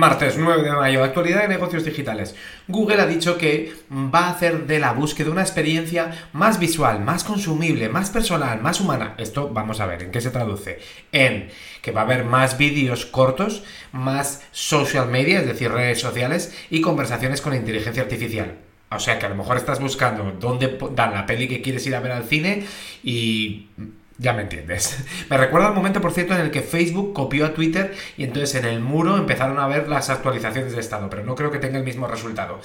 Martes 9 de mayo, actualidad de negocios digitales. Google ha dicho que va a hacer de la búsqueda una experiencia más visual, más consumible, más personal, más humana. Esto vamos a ver en qué se traduce. En que va a haber más vídeos cortos, más social media, es decir, redes sociales y conversaciones con inteligencia artificial. O sea que a lo mejor estás buscando dónde dan la peli que quieres ir a ver al cine y ya me entiendes. Me recuerda al momento, por cierto, en el que Facebook copió a Twitter y entonces en el muro empezaron a ver las actualizaciones de estado, pero no creo que tenga el mismo resultado.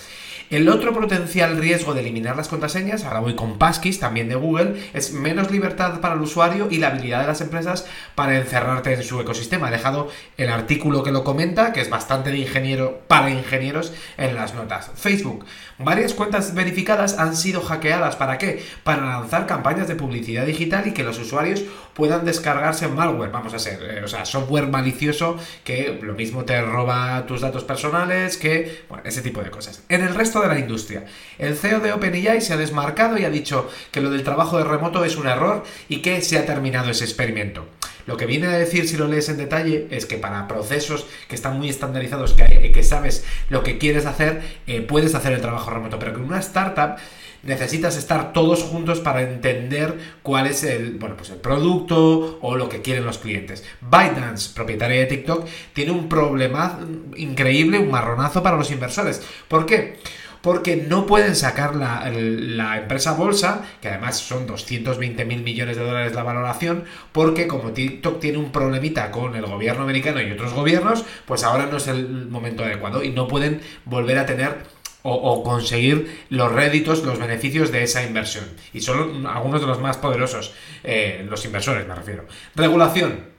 El otro potencial riesgo de eliminar las contraseñas, ahora voy con Passkeys, también de Google, es menos libertad para el usuario y la habilidad de las empresas para encerrarte en su ecosistema. He dejado el artículo que lo comenta, que es bastante de ingeniero para ingenieros, en las notas. Facebook. Varias cuentas verificadas han sido hackeadas. ¿Para qué? Para lanzar campañas de publicidad digital y que los usuarios puedan descargarse malware, vamos a ser, eh, o sea, software malicioso que lo mismo te roba tus datos personales, que, bueno, ese tipo de cosas. En el resto de la industria, el CEO de OpenAI se ha desmarcado y ha dicho que lo del trabajo de remoto es un error y que se ha terminado ese experimento. Lo que viene a decir, si lo lees en detalle, es que para procesos que están muy estandarizados, que, que sabes lo que quieres hacer, eh, puedes hacer el trabajo remoto, pero que una startup necesitas estar todos juntos para entender cuál es el, bueno, pues el producto o lo que quieren los clientes. ByteDance, propietaria de TikTok, tiene un problema increíble, un marronazo para los inversores. ¿Por qué? Porque no pueden sacar la, la, empresa bolsa, que además son 220 mil millones de dólares la valoración, porque como TikTok tiene un problemita con el gobierno americano y otros gobiernos, pues ahora no es el momento adecuado y no pueden volver a tener o, conseguir los réditos, los beneficios de esa inversión. Y son algunos de los más poderosos, eh, los inversores me refiero. Regulación.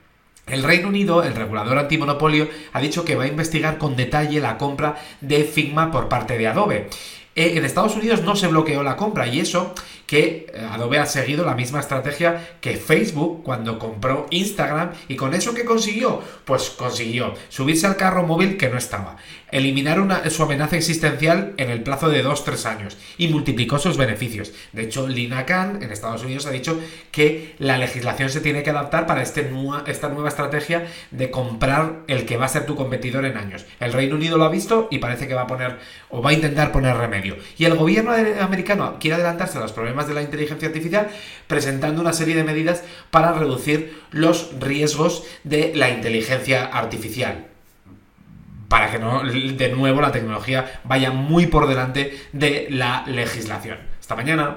El Reino Unido, el regulador antimonopolio, ha dicho que va a investigar con detalle la compra de Figma por parte de Adobe. Eh, en Estados Unidos no se bloqueó la compra y eso que eh, Adobe ha seguido la misma estrategia que Facebook cuando compró Instagram y con eso que consiguió, pues consiguió subirse al carro móvil que no estaba, eliminar una, su amenaza existencial en el plazo de 2-3 años y multiplicó sus beneficios. De hecho, Lina Khan en Estados Unidos ha dicho que la legislación se tiene que adaptar para este esta nueva estrategia de comprar el que va a ser tu competidor en años. El Reino Unido lo ha visto y parece que va a poner o va a intentar poner remedio. Y el gobierno americano quiere adelantarse a los problemas de la inteligencia artificial, presentando una serie de medidas para reducir los riesgos de la inteligencia artificial para que no, de nuevo, la tecnología vaya muy por delante de la legislación. Hasta mañana.